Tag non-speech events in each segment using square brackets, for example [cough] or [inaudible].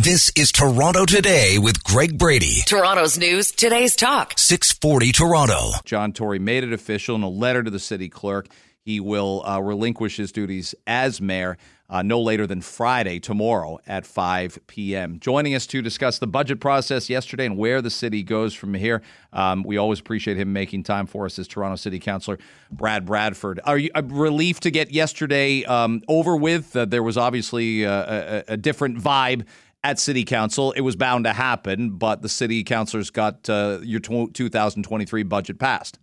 This is Toronto Today with Greg Brady. Toronto's news, today's talk. 640 Toronto. John Tory made it official in a letter to the city clerk. He will uh, relinquish his duties as mayor uh, no later than Friday, tomorrow at 5 p.m. Joining us to discuss the budget process yesterday and where the city goes from here. Um, we always appreciate him making time for us as Toronto City Councilor Brad Bradford. Are you a relief to get yesterday um, over with? Uh, there was obviously a, a, a different vibe at City Council. It was bound to happen, but the City Councilors got uh, your 2023 budget passed.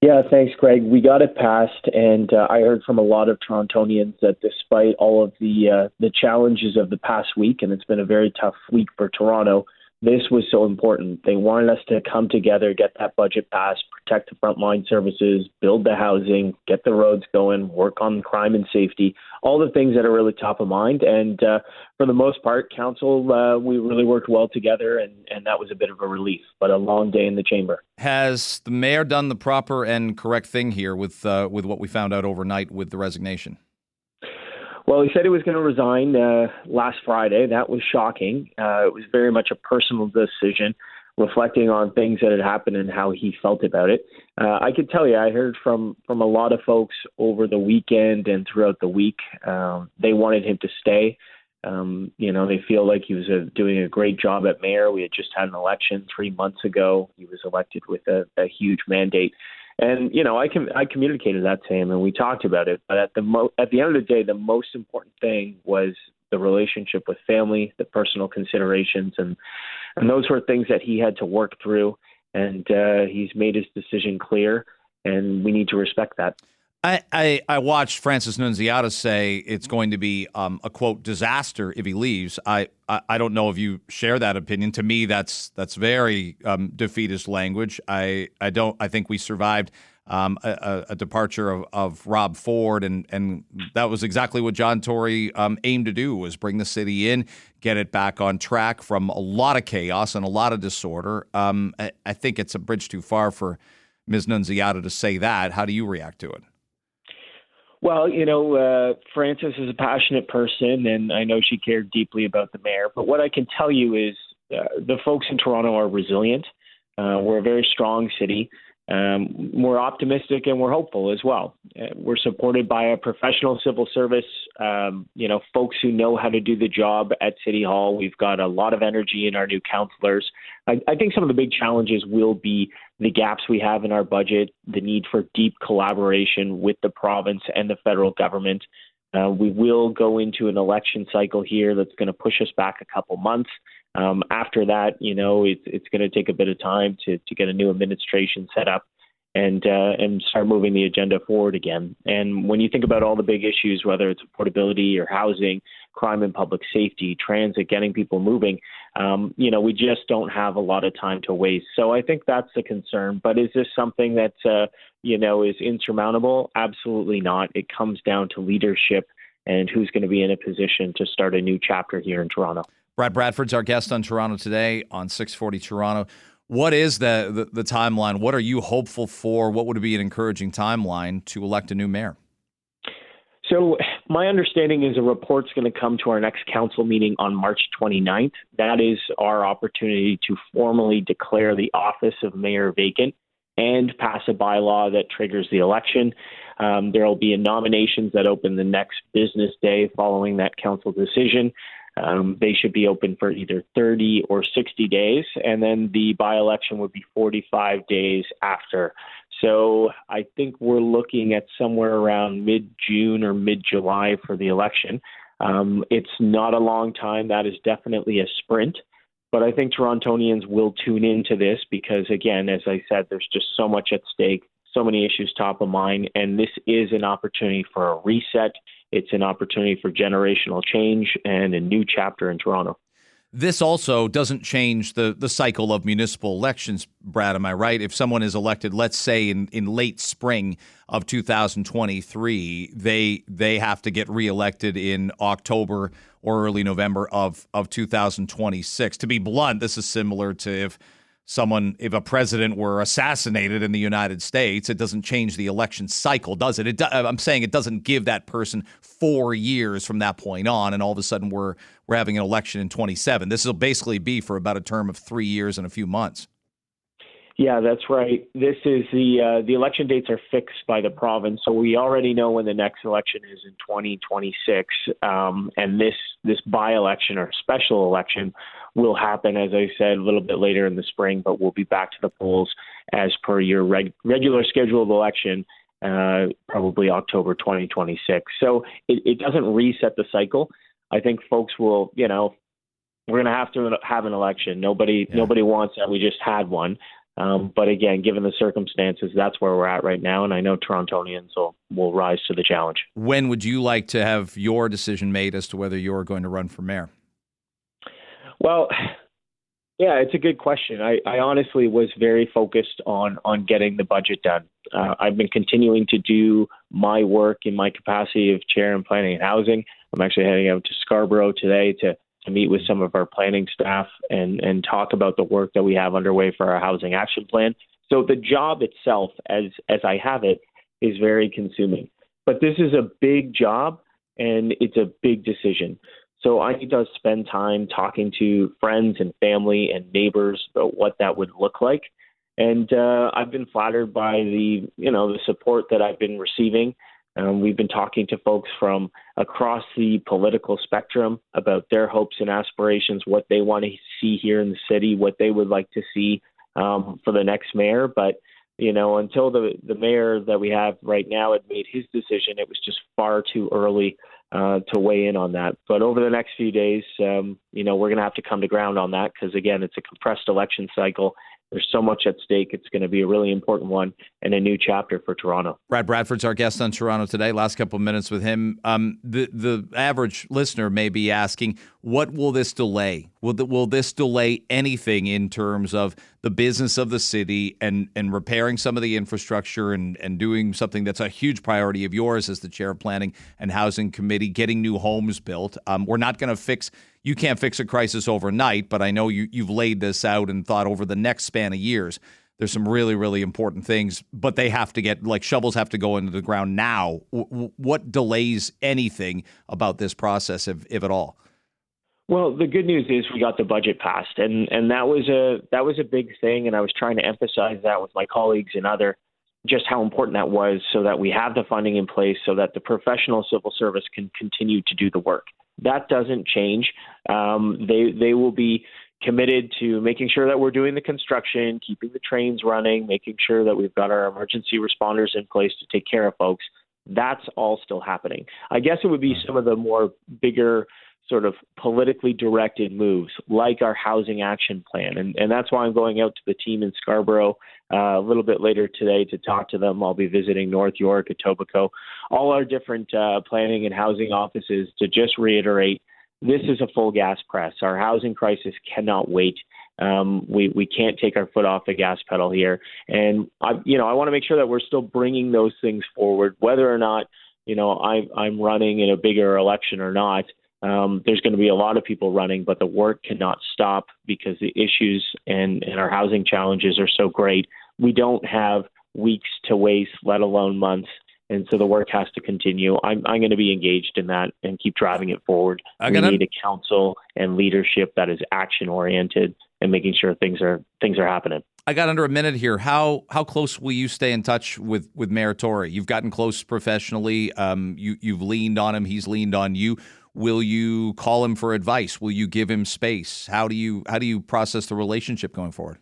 Yeah, thanks, Greg. We got it passed, and uh, I heard from a lot of Torontonians that despite all of the uh, the challenges of the past week, and it's been a very tough week for Toronto, this was so important. They wanted us to come together, get that budget passed, protect the frontline services, build the housing, get the roads going, work on crime and safety, all the things that are really top of mind. And uh, for the most part, council, uh, we really worked well together, and, and that was a bit of a relief, but a long day in the chamber. Has the mayor done the proper and correct thing here with uh, with what we found out overnight with the resignation? Well, he said he was going to resign uh, last Friday. That was shocking. Uh, it was very much a personal decision, reflecting on things that had happened and how he felt about it. Uh, I could tell you, I heard from from a lot of folks over the weekend and throughout the week. Um, they wanted him to stay. Um, you know, they feel like he was uh, doing a great job at mayor. We had just had an election three months ago. He was elected with a, a huge mandate. And you know, I can I communicated that to him, and we talked about it. But at the mo- at the end of the day, the most important thing was the relationship with family, the personal considerations, and and those were things that he had to work through. And uh, he's made his decision clear, and we need to respect that. I, I, I, watched Frances Nunziata say it's going to be um, a quote disaster if he leaves. I, I, I, don't know if you share that opinion. To me, that's that's very um, defeatist language. I, I don't. I think we survived um, a, a, departure of, of Rob Ford, and and that was exactly what John Tory um, aimed to do was bring the city in, get it back on track from a lot of chaos and a lot of disorder. Um, I, I think it's a bridge too far for Ms. Nunziata to say that. How do you react to it? Well, you know, uh, Frances is a passionate person, and I know she cared deeply about the mayor. But what I can tell you is uh, the folks in Toronto are resilient. Uh, we're a very strong city um, we're optimistic and we're hopeful as well. Uh, we're supported by a professional civil service, um, you know, folks who know how to do the job at City Hall. We've got a lot of energy in our new councillors. I, I think some of the big challenges will be the gaps we have in our budget, the need for deep collaboration with the province and the federal government. Uh, we will go into an election cycle here that's going to push us back a couple months. Um, after that, you know, it's it's going to take a bit of time to to get a new administration set up and uh, and start moving the agenda forward again. And when you think about all the big issues, whether it's affordability or housing, crime and public safety, transit, getting people moving, um, you know, we just don't have a lot of time to waste. So I think that's the concern. But is this something that uh, you know is insurmountable? Absolutely not. It comes down to leadership and who's going to be in a position to start a new chapter here in Toronto. Brad Bradford's our guest on Toronto today on 640 Toronto. What is the, the, the timeline? What are you hopeful for? What would be an encouraging timeline to elect a new mayor? So, my understanding is a report's going to come to our next council meeting on March 29th. That is our opportunity to formally declare the office of mayor vacant and pass a bylaw that triggers the election. Um, there will be nominations that open the next business day following that council decision. Um, they should be open for either 30 or 60 days, and then the by election would be 45 days after. So I think we're looking at somewhere around mid June or mid July for the election. Um, it's not a long time. That is definitely a sprint. But I think Torontonians will tune into this because, again, as I said, there's just so much at stake, so many issues top of mind, and this is an opportunity for a reset it's an opportunity for generational change and a new chapter in Toronto. This also doesn't change the, the cycle of municipal elections, Brad. Am I right? If someone is elected, let's say in, in late spring of 2023, they they have to get reelected in October or early November of, of 2026. To be blunt, this is similar to if someone, if a president were assassinated in the United States, it doesn't change the election cycle, does it? it do, I'm saying it doesn't give that person four years from that point on, and all of a sudden we're we're having an election in 27. This will basically be for about a term of three years and a few months. Yeah, that's right. This is the uh, the election dates are fixed by the province, so we already know when the next election is in 2026, um, and this this by election or special election will happen, as I said, a little bit later in the spring, but we'll be back to the polls as per your reg- regular scheduled election, uh, probably October 2026. So it, it doesn't reset the cycle. I think folks will, you know, we're going to have to have an election. Nobody, yeah. nobody wants that. We just had one. Um, but again, given the circumstances, that's where we're at right now, and I know Torontonians will, will rise to the challenge. When would you like to have your decision made as to whether you're going to run for mayor? Well, yeah, it's a good question. I, I honestly was very focused on on getting the budget done. Uh, I've been continuing to do my work in my capacity of chair in planning and housing. I'm actually heading out to Scarborough today to to meet with some of our planning staff and and talk about the work that we have underway for our housing action plan. So the job itself, as as I have it, is very consuming. But this is a big job and it's a big decision. So I need to spend time talking to friends and family and neighbors about what that would look like. And uh, I've been flattered by the you know the support that I've been receiving. Um, we've been talking to folks from across the political spectrum about their hopes and aspirations, what they want to see here in the city, what they would like to see um, for the next mayor. But you know, until the the mayor that we have right now had made his decision, it was just far too early uh, to weigh in on that. But over the next few days, um, you know, we're going to have to come to ground on that because again, it's a compressed election cycle, there's so much at stake. It's going to be a really important one and a new chapter for Toronto. Brad Bradford's our guest on Toronto today. Last couple of minutes with him. Um, the the average listener may be asking, what will this delay? Will the, will this delay anything in terms of the business of the city and and repairing some of the infrastructure and and doing something that's a huge priority of yours as the chair of planning and housing committee, getting new homes built? Um, we're not going to fix you can't fix a crisis overnight, but I know you, you've laid this out and thought over the next span of years. There's some really, really important things, but they have to get like shovels have to go into the ground now. W- what delays anything about this process, if, if at all? Well, the good news is we got the budget passed, and and that was a that was a big thing, and I was trying to emphasize that with my colleagues and other just how important that was, so that we have the funding in place, so that the professional civil service can continue to do the work. That doesn't change. Um, they they will be committed to making sure that we're doing the construction, keeping the trains running, making sure that we've got our emergency responders in place to take care of folks. That's all still happening. I guess it would be some of the more bigger sort of politically directed moves like our housing action plan. And, and that's why I'm going out to the team in Scarborough uh, a little bit later today to talk to them. I'll be visiting North York, Etobicoke, all our different uh, planning and housing offices to just reiterate this is a full gas press. Our housing crisis cannot wait. Um, we we can't take our foot off the gas pedal here, and I you know I want to make sure that we're still bringing those things forward, whether or not you know I, I'm running in a bigger election or not. Um, there's going to be a lot of people running, but the work cannot stop because the issues and, and our housing challenges are so great. We don't have weeks to waste, let alone months. And so the work has to continue. I'm, I'm going to be engaged in that and keep driving it forward. I We need a council and leadership that is action oriented and making sure things are things are happening. I got under a minute here. How how close will you stay in touch with with Mayor Tory? You've gotten close professionally. Um, you you've leaned on him. He's leaned on you. Will you call him for advice? Will you give him space? How do you how do you process the relationship going forward?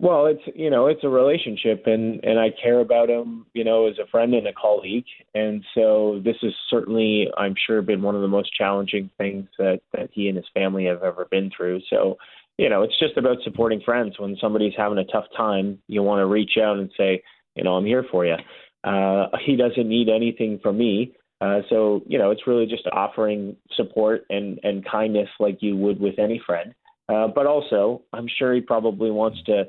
Well, it's you know it's a relationship, and and I care about him, you know, as a friend and a colleague, and so this has certainly, I'm sure, been one of the most challenging things that that he and his family have ever been through. So, you know, it's just about supporting friends. When somebody's having a tough time, you want to reach out and say, you know, I'm here for you. Uh, he doesn't need anything from me. Uh, so you know, it's really just offering support and and kindness like you would with any friend. Uh, but also, I'm sure he probably wants to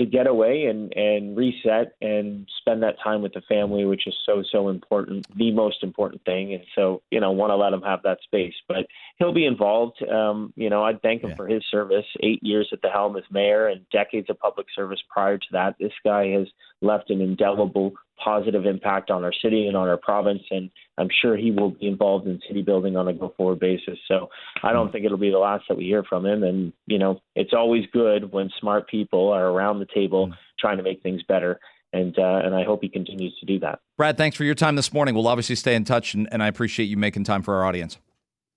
to get away and and reset and spend that time with the family, which is so so important, the most important thing. And so you know, want to let him have that space, but he'll be involved. Um, you know, I'd thank him yeah. for his service, eight years at the helm as mayor and decades of public service prior to that. This guy has left an indelible positive impact on our city and on our province. And I'm sure he will be involved in city building on a go forward basis. So I don't think it'll be the last that we hear from him. And, you know, it's always good when smart people are around the table trying to make things better. And, uh, and I hope he continues to do that. Brad, thanks for your time this morning. We'll obviously stay in touch, and, and I appreciate you making time for our audience.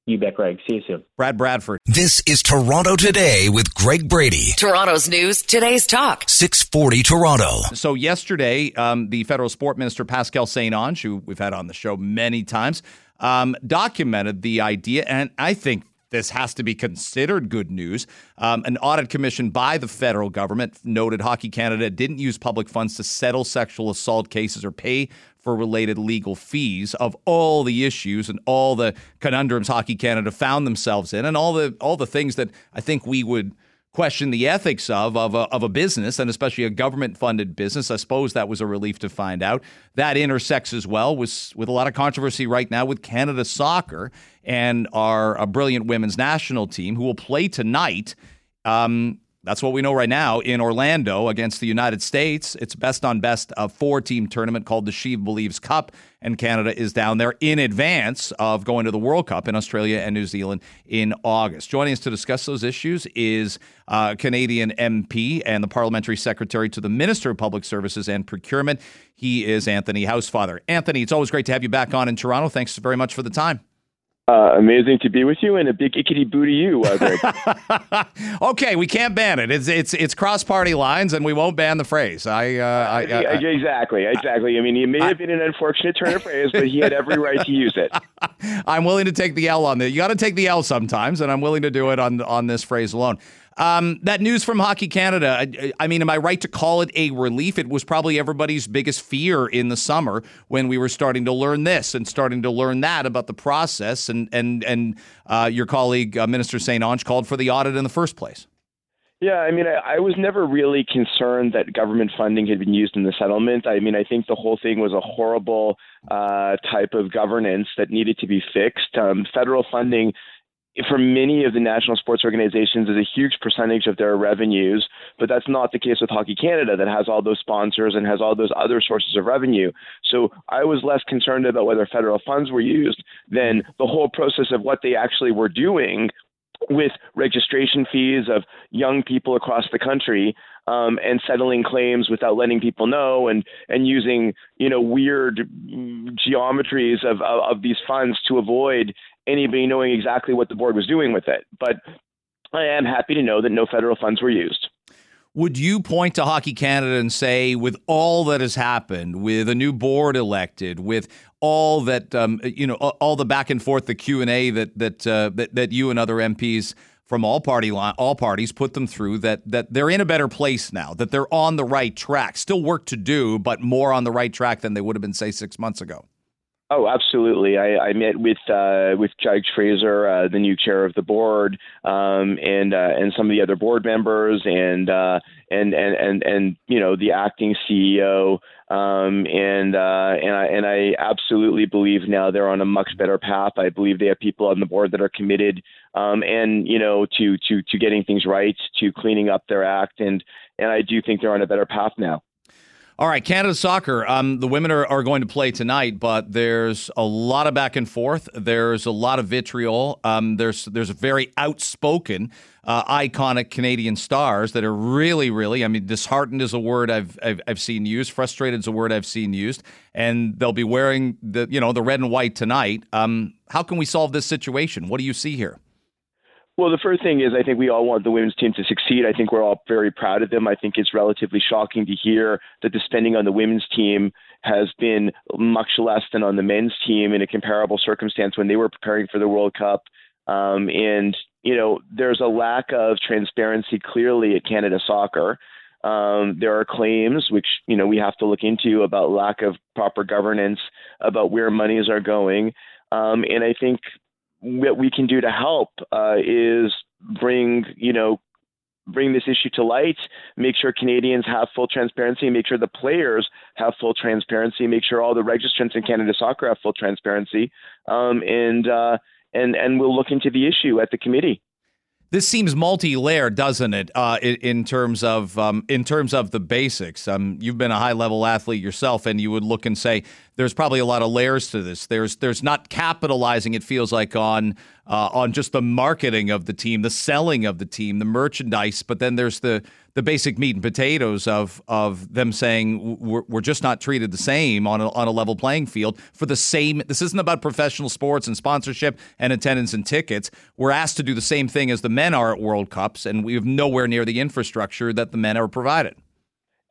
You bet, Greg. See you soon. Brad Bradford. This is Toronto Today with Greg Brady. Toronto's news, today's talk. 640 Toronto. So, yesterday, um, the federal sport minister, Pascale St. Onge, who we've had on the show many times, um, documented the idea, and I think this has to be considered good news. Um, an audit commission by the federal government noted Hockey Canada didn't use public funds to settle sexual assault cases or pay for related legal fees of all the issues and all the conundrums Hockey Canada found themselves in and all the all the things that I think we would question the ethics of of a, of a business and especially a government funded business. I suppose that was a relief to find out. That intersects as well with with a lot of controversy right now with Canada Soccer and our brilliant women's national team who will play tonight. Um, that's what we know right now in Orlando against the United States. It's best on best a four team tournament called the She Believes Cup, and Canada is down there in advance of going to the World Cup in Australia and New Zealand in August. Joining us to discuss those issues is uh, Canadian MP and the Parliamentary Secretary to the Minister of Public Services and Procurement. He is Anthony Housefather. Anthony, it's always great to have you back on in Toronto. Thanks very much for the time. Uh, amazing to be with you, and a big ickety boo to you, uh, [laughs] okay, we can't ban it. It's it's it's cross party lines, and we won't ban the phrase. I, uh, I, I, I exactly, exactly. I mean, it may have been an unfortunate turn of phrase, but he had every right to use it. [laughs] I'm willing to take the L on this. You got to take the L sometimes, and I'm willing to do it on on this phrase alone. Um, that news from Hockey Canada, I, I, mean, am I right to call it a relief? It was probably everybody's biggest fear in the summer when we were starting to learn this and starting to learn that about the process. And and and uh, your colleague, uh, Minister St. Onge, called for the audit in the first place. Yeah, I mean, I, I was never really concerned that government funding had been used in the settlement. I mean, I think the whole thing was a horrible uh, type of governance that needed to be fixed. Um, federal funding for many of the national sports organizations is a huge percentage of their revenues, but that's not the case with Hockey Canada that has all those sponsors and has all those other sources of revenue. So I was less concerned about whether federal funds were used than the whole process of what they actually were doing with registration fees of young people across the country um, and settling claims without letting people know and and using you know weird geometries of, of, of these funds to avoid anybody knowing exactly what the board was doing with it. But I am happy to know that no federal funds were used. Would you point to Hockey Canada and say, with all that has happened, with a new board elected, with all that um, you know, all the back and forth, the Q and A that that, uh, that that you and other MPs from all party all parties put them through, that that they're in a better place now, that they're on the right track. Still work to do, but more on the right track than they would have been, say, six months ago. Oh, absolutely. I, I met with uh, with Judge Fraser, uh, the new chair of the board, um, and uh, and some of the other board members, and uh, and and and and you know the acting CEO, um, and uh, and I and I absolutely believe now they're on a much better path. I believe they have people on the board that are committed, um, and you know to to to getting things right, to cleaning up their act, and and I do think they're on a better path now. All right, Canada soccer. Um, the women are, are going to play tonight, but there's a lot of back and forth. There's a lot of vitriol. Um, there's there's very outspoken, uh, iconic Canadian stars that are really, really. I mean, disheartened is a word I've, I've I've seen used. Frustrated is a word I've seen used, and they'll be wearing the you know the red and white tonight. Um, how can we solve this situation? What do you see here? Well, the first thing is I think we all want the women's team to succeed. I think we're all very proud of them. I think it's relatively shocking to hear that the spending on the women's team has been much less than on the men's team in a comparable circumstance when they were preparing for the World Cup. Um, and, you know, there's a lack of transparency clearly at Canada Soccer. Um, there are claims, which you know we have to look into, about lack of proper governance, about where monies are going, um, and I think what we can do to help uh, is bring you know bring this issue to light, make sure Canadians have full transparency, make sure the players have full transparency, make sure all the registrants in Canada Soccer have full transparency, um, and uh, and and we'll look into the issue at the committee. This seems multi-layered, doesn't it? Uh, in, terms of um, in terms of the basics, um, you've been a high-level athlete yourself, and you would look and say there's probably a lot of layers to this. There's there's not capitalizing. It feels like on uh, on just the marketing of the team, the selling of the team, the merchandise, but then there's the the basic meat and potatoes of of them saying we're, we're just not treated the same on a, on a level playing field for the same. This isn't about professional sports and sponsorship and attendance and tickets. We're asked to do the same thing as the men are at World Cups, and we have nowhere near the infrastructure that the men are provided.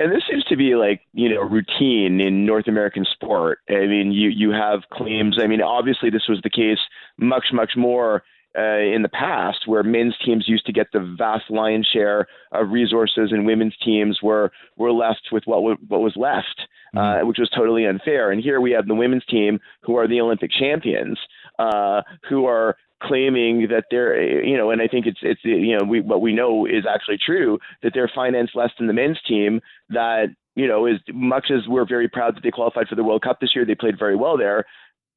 And this seems to be like you know routine in North American sport. I mean, you you have claims. I mean, obviously this was the case much much more uh, in the past, where men's teams used to get the vast lion's share of resources, and women's teams were were left with what w- what was left, uh, mm-hmm. which was totally unfair. And here we have the women's team, who are the Olympic champions, uh, who are claiming that they're you know and I think it's it's you know we what we know is actually true that they're financed less than the men's team that you know as much as we're very proud that they qualified for the World Cup this year they played very well there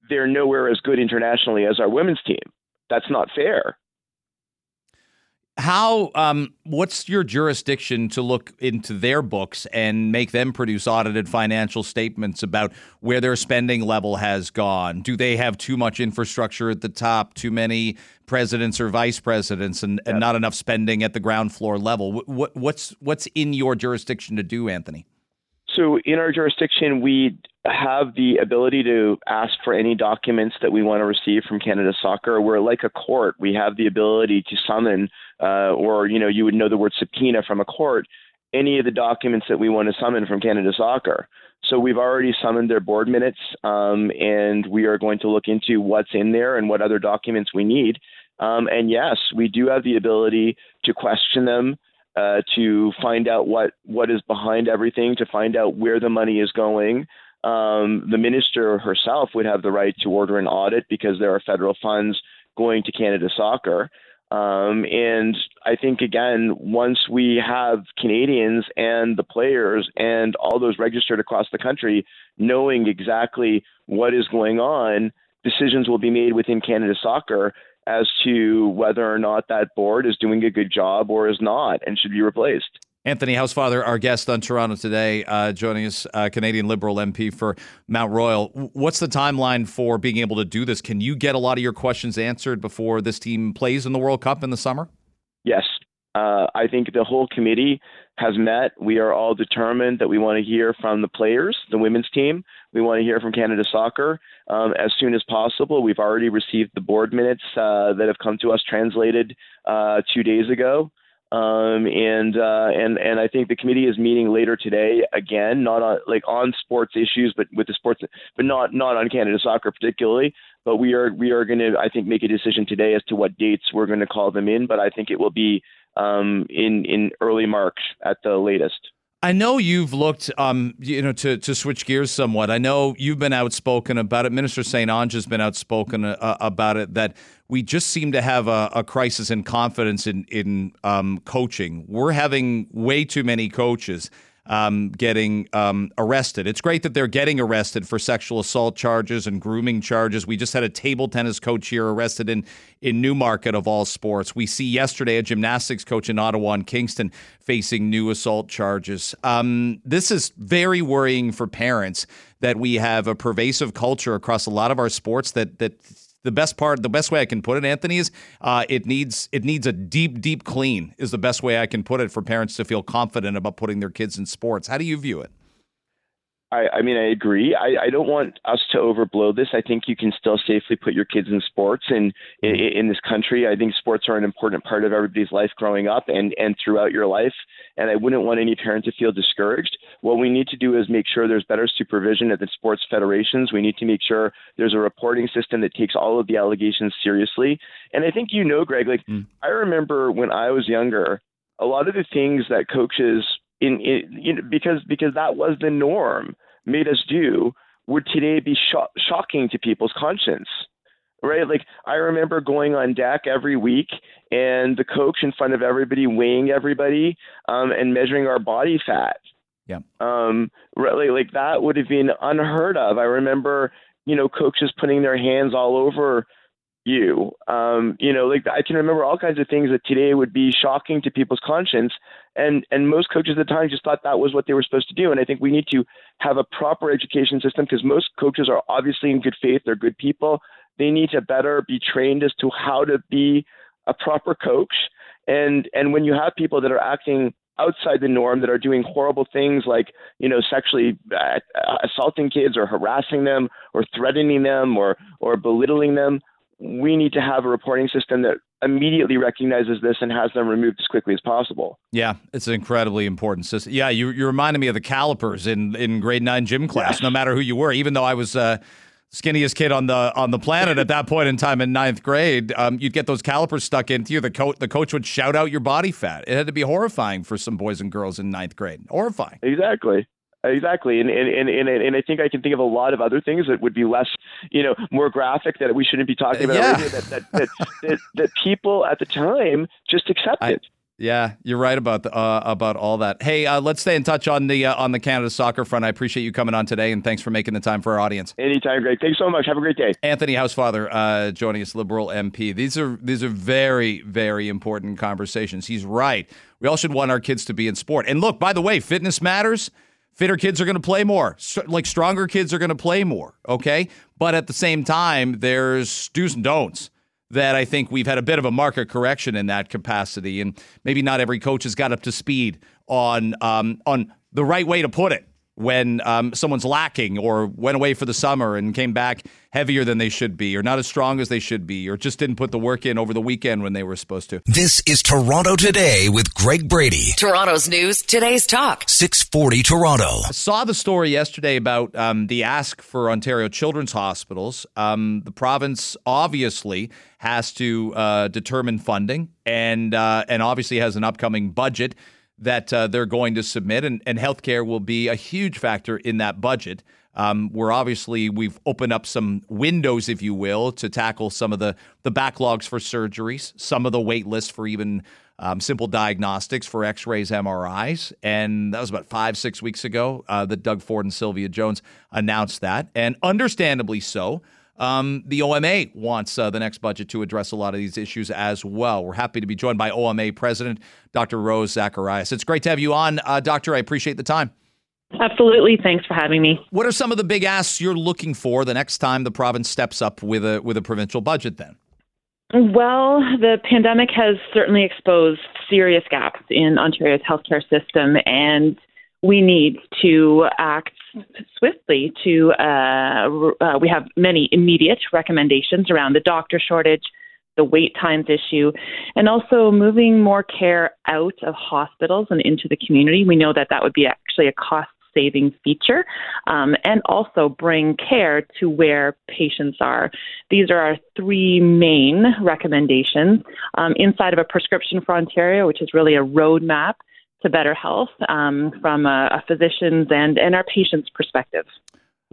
they're nowhere as good internationally as our women's team that's not fair. How um, what's your jurisdiction to look into their books and make them produce audited financial statements about where their spending level has gone? Do they have too much infrastructure at the top, too many presidents or vice presidents, and, and not enough spending at the ground floor level? What, what's what's in your jurisdiction to do, Anthony? So in our jurisdiction, we have the ability to ask for any documents that we want to receive from Canada Soccer. We're like a court. We have the ability to summon, uh, or you know, you would know the word subpoena from a court, any of the documents that we want to summon from Canada Soccer. So we've already summoned their board minutes, um, and we are going to look into what's in there and what other documents we need. Um, and yes, we do have the ability to question them, uh, to find out what what is behind everything, to find out where the money is going. Um, the minister herself would have the right to order an audit because there are federal funds going to Canada Soccer. Um, and I think again, once we have Canadians and the players and all those registered across the country knowing exactly what is going on, decisions will be made within Canada Soccer as to whether or not that board is doing a good job or is not and should be replaced. Anthony Housefather, our guest on Toronto today, uh, joining us, uh, Canadian Liberal MP for Mount Royal. What's the timeline for being able to do this? Can you get a lot of your questions answered before this team plays in the World Cup in the summer? Yes. Uh, I think the whole committee has met. We are all determined that we want to hear from the players, the women's team. We want to hear from Canada Soccer um, as soon as possible. We've already received the board minutes uh, that have come to us translated uh, two days ago. Um, and uh, and and I think the committee is meeting later today again, not on like on sports issues, but with the sports, but not not on Canada soccer particularly. But we are we are going to I think make a decision today as to what dates we're going to call them in. But I think it will be um, in in early March at the latest. I know you've looked, um, you know, to, to switch gears somewhat. I know you've been outspoken about it. Minister St. Onge has been outspoken uh, about it. That we just seem to have a, a crisis in confidence in in um, coaching. We're having way too many coaches um, getting um, arrested. It's great that they're getting arrested for sexual assault charges and grooming charges. We just had a table tennis coach here arrested in in Newmarket of all sports. We see yesterday a gymnastics coach in Ottawa and Kingston facing new assault charges. Um, this is very worrying for parents that we have a pervasive culture across a lot of our sports that that the best part, the best way I can put it, Anthony, is uh, it needs it needs a deep, deep clean. Is the best way I can put it for parents to feel confident about putting their kids in sports. How do you view it? I, I mean, I agree. I, I don't want us to overblow this. I think you can still safely put your kids in sports, and in, in this country, I think sports are an important part of everybody's life growing up and and throughout your life. And I wouldn't want any parent to feel discouraged. What we need to do is make sure there's better supervision at the sports federations. We need to make sure there's a reporting system that takes all of the allegations seriously. And I think you know, Greg. Like mm. I remember when I was younger, a lot of the things that coaches in, in you know, because because that was the norm made us do would today be sho- shocking to people's conscience. right? Like I remember going on deck every week and the coach in front of everybody weighing everybody um, and measuring our body fat. Yeah. Um, really, like that would have been unheard of. I remember, you know, coaches putting their hands all over you. Um, you know, like I can remember all kinds of things that today would be shocking to people's conscience, and and most coaches at the time just thought that was what they were supposed to do. And I think we need to have a proper education system because most coaches are obviously in good faith; they're good people. They need to better be trained as to how to be a proper coach. And and when you have people that are acting outside the norm that are doing horrible things like you know sexually uh, assaulting kids or harassing them or threatening them or or belittling them we need to have a reporting system that immediately recognizes this and has them removed as quickly as possible. Yeah, it's an incredibly important system. Yeah, you you reminded me of the calipers in in grade nine gym class. No matter who you were, even though I was. Uh, skinniest kid on the on the planet at that point in time in ninth grade, um, you'd get those calipers stuck into you. The coach the coach would shout out your body fat. It had to be horrifying for some boys and girls in ninth grade. Horrifying. Exactly. Exactly, and and, and and I think I can think of a lot of other things that would be less, you know, more graphic that we shouldn't be talking about. Yeah. That, that, that, that, that people at the time just accepted. I, yeah, you're right about the, uh, about all that. Hey, uh, let's stay in touch on the uh, on the Canada soccer front. I appreciate you coming on today, and thanks for making the time for our audience. Anytime, great. Thanks so much. Have a great day. Anthony Housefather uh, joining us, Liberal MP. These are these are very very important conversations. He's right. We all should want our kids to be in sport. And look, by the way, fitness matters. Fitter kids are going to play more. Like stronger kids are going to play more. Okay, but at the same time, there's do's and don'ts that I think we've had a bit of a market correction in that capacity, and maybe not every coach has got up to speed on um, on the right way to put it when um, someone's lacking or went away for the summer and came back heavier than they should be or not as strong as they should be or just didn't put the work in over the weekend when they were supposed to. This is Toronto Today with Greg Brady. Toronto's news, today's talk. 640 Toronto. I saw the story yesterday about um, the ask for Ontario Children's Hospitals. Um, the province obviously has to uh, determine funding and, uh, and obviously has an upcoming budget that uh, they're going to submit, and, and healthcare will be a huge factor in that budget. Um, we're obviously we've opened up some windows, if you will, to tackle some of the the backlogs for surgeries, some of the wait lists for even um, simple diagnostics for X-rays, MRIs, and that was about five six weeks ago uh, that Doug Ford and Sylvia Jones announced that, and understandably so. Um, the OMA wants uh, the next budget to address a lot of these issues as well. We're happy to be joined by OMA President Dr. Rose Zacharias. It's great to have you on, uh, Doctor. I appreciate the time. Absolutely. Thanks for having me. What are some of the big asks you're looking for the next time the province steps up with a with a provincial budget then? Well, the pandemic has certainly exposed serious gaps in Ontario's healthcare system and we need to act swiftly to uh, uh, we have many immediate recommendations around the doctor shortage the wait times issue and also moving more care out of hospitals and into the community we know that that would be actually a cost saving feature um, and also bring care to where patients are. These are our three main recommendations um, inside of a prescription for Ontario, which is really a roadmap to better health um, from a, a physician's and, and our patient's perspective.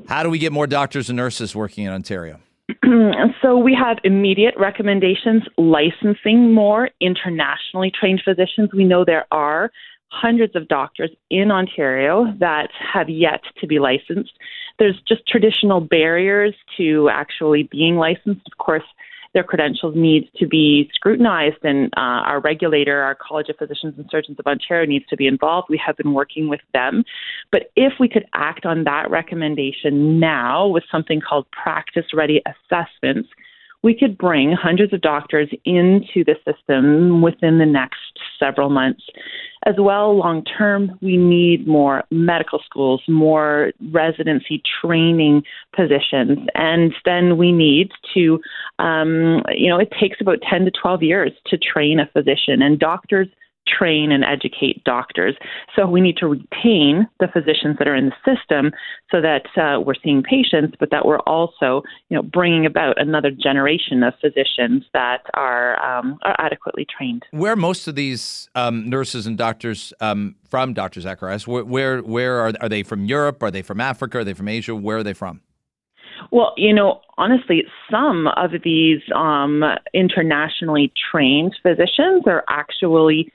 How do we get more doctors and nurses working in Ontario? [clears throat] so we have immediate recommendations licensing more internationally trained physicians. We know there are hundreds of doctors in Ontario that have yet to be licensed. There's just traditional barriers to actually being licensed. Of course, their credentials need to be scrutinized, and uh, our regulator, our College of Physicians and Surgeons of Ontario, needs to be involved. We have been working with them. But if we could act on that recommendation now with something called practice ready assessments, we could bring hundreds of doctors into the system within the next several months. As well, long term, we need more medical schools, more residency training positions, and then we need to, um, you know, it takes about 10 to 12 years to train a physician, and doctors train and educate doctors. So we need to retain the physicians that are in the system so that uh, we're seeing patients, but that we're also, you know, bringing about another generation of physicians that are um, are adequately trained. Where most of these um, nurses and doctors um, from, Dr. Zacharias, where where, where are, are they from Europe? Are they from Africa? Are they from Asia? Where are they from? Well, you know, honestly, some of these um, internationally trained physicians are actually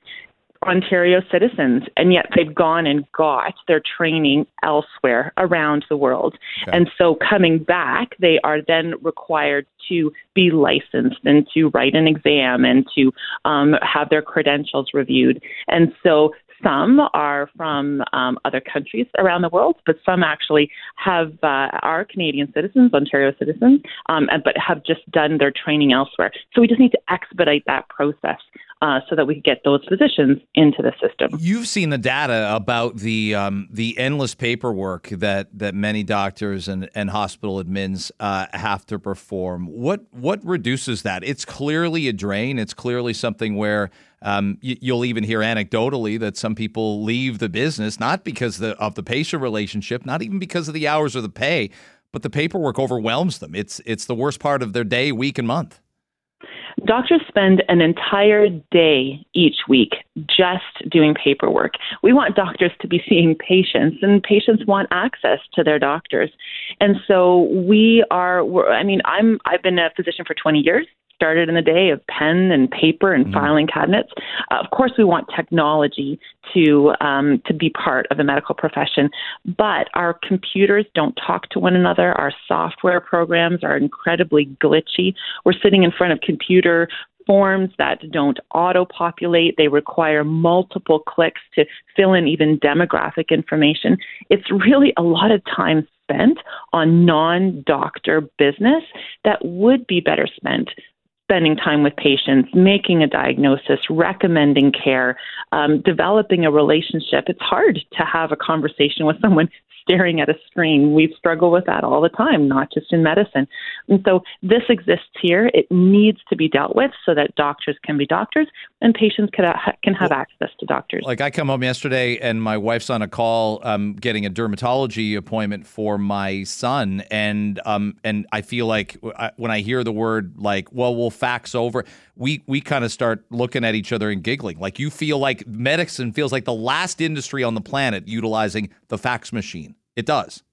Ontario citizens, and yet they've gone and got their training elsewhere around the world. Okay. And so coming back, they are then required to be licensed and to write an exam and to um, have their credentials reviewed. And so some are from um, other countries around the world, but some actually have uh, are Canadian citizens, Ontario citizens, um, but have just done their training elsewhere. So we just need to expedite that process uh, so that we can get those physicians into the system. You've seen the data about the um, the endless paperwork that that many doctors and, and hospital admins uh, have to perform. What what reduces that? It's clearly a drain. It's clearly something where um, you, will even hear anecdotally that some people leave the business not because the, of the patient relationship, not even because of the hours or the pay, but the paperwork overwhelms them. It's it's the worst part of their day, week, and month. Doctors spend an entire day each week just doing paperwork. We want doctors to be seeing patients, and patients want access to their doctors. And so we are. I mean, I'm. I've been a physician for 20 years started in the day of pen and paper and mm-hmm. filing cabinets. Uh, of course, we want technology to um, to be part of the medical profession, but our computers don't talk to one another. Our software programs are incredibly glitchy. We're sitting in front of computer forms that don't auto populate. They require multiple clicks to fill in even demographic information. It's really a lot of time spent on non doctor business that would be better spent spending time with patients, making a diagnosis, recommending care, um, developing a relationship. It's hard to have a conversation with someone [laughs] staring at a screen. We struggle with that all the time, not just in medicine. And so this exists here. It needs to be dealt with so that doctors can be doctors and patients can, can have well, access to doctors. Like I come home yesterday and my wife's on a call um, getting a dermatology appointment for my son. And, um, and I feel like when I hear the word like, well, we'll fax over, we, we kind of start looking at each other and giggling. Like you feel like medicine feels like the last industry on the planet utilizing the fax machine. It does.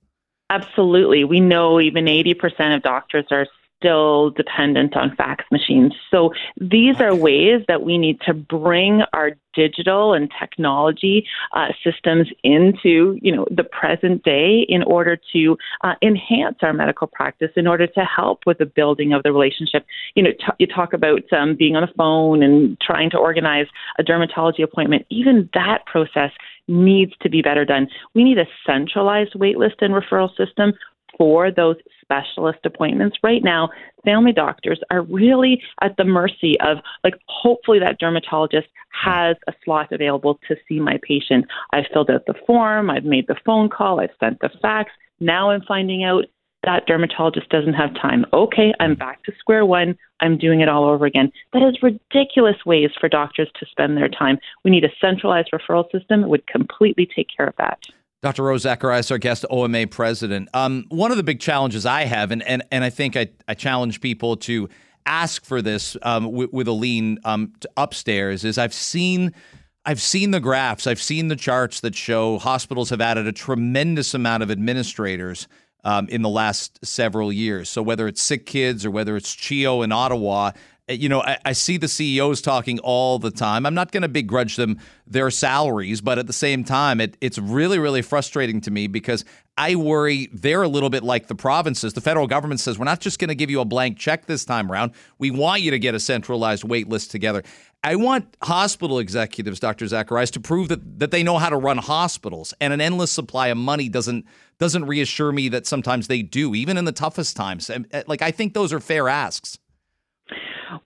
Absolutely. We know even 80% of doctors are still dependent on fax machines. So these are ways that we need to bring our digital and technology uh, systems into you know the present day in order to uh, enhance our medical practice in order to help with the building of the relationship you know t- you talk about um, being on a phone and trying to organize a dermatology appointment even that process needs to be better done. We need a centralized waitlist and referral system for those specialist appointments. Right now, family doctors are really at the mercy of, like, hopefully that dermatologist has a slot available to see my patient. I've filled out the form, I've made the phone call, I've sent the fax. Now I'm finding out that dermatologist doesn't have time. Okay, I'm back to square one. I'm doing it all over again. That is ridiculous ways for doctors to spend their time. We need a centralized referral system It would completely take care of that. Dr. Rose Zacharias, our guest, OMA president. Um, one of the big challenges I have, and, and, and I think I, I challenge people to ask for this um, with, a lean um, upstairs, is I've seen I've seen the graphs, I've seen the charts that show hospitals have added a tremendous amount of administrators um, in the last several years. So whether it's Sick Kids or whether it's CHEO in Ottawa, Eh, you know, I, I, see the CEOs talking all the time. I'm not going to begrudge them their salaries, but at the same time, it, it's really, really frustrating to me because I worry they're a little bit like the provinces. The federal government says, we're not just going to give you a blank check this time around. We want you to get a centralized wait list together. I want hospital executives, Dr. Zacharias, to prove that, that they know how to run hospitals. And an endless supply of money doesn't doesn't reassure me that sometimes they do, even in the toughest times. Eh, like I think those are fair asks.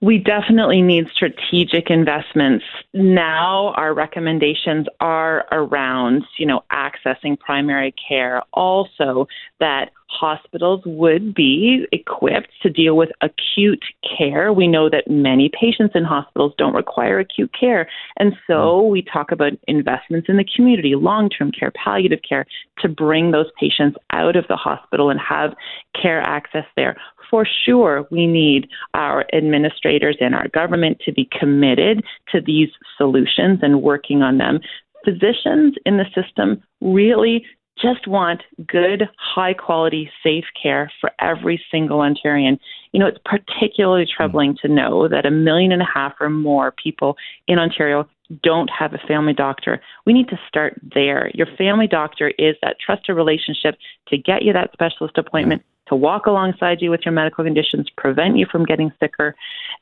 We definitely need strategic investments. Now our recommendations are around, you know, accessing primary care. Also that hospitals would be equipped to deal with acute care. We know that many patients in hospitals don't require acute care. And so hmm. we talk about investments in the community, long term care, palliative care, to bring those patients out of the hospital and have care access there for sure we need our administrators and our government to be committed to these solutions and working on them. Physicians in the system really just want good, high quality, safe care for every single Ontarian. You know, it's particularly troubling to know that a million and a half or more people in Ontario don't have a family doctor. We need to start there. Your family doctor is that trusted relationship to get you that specialist appointment, to walk alongside you with your medical conditions, prevent you from getting sicker,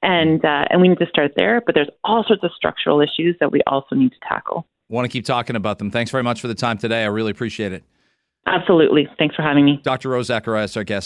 and uh, and we need to start there. But there's all sorts of structural issues that we also need to tackle. Want to keep talking about them. Thanks very much for the time today. I really appreciate it. Absolutely. Thanks for having me. Dr. Rose Zacharias, our guest.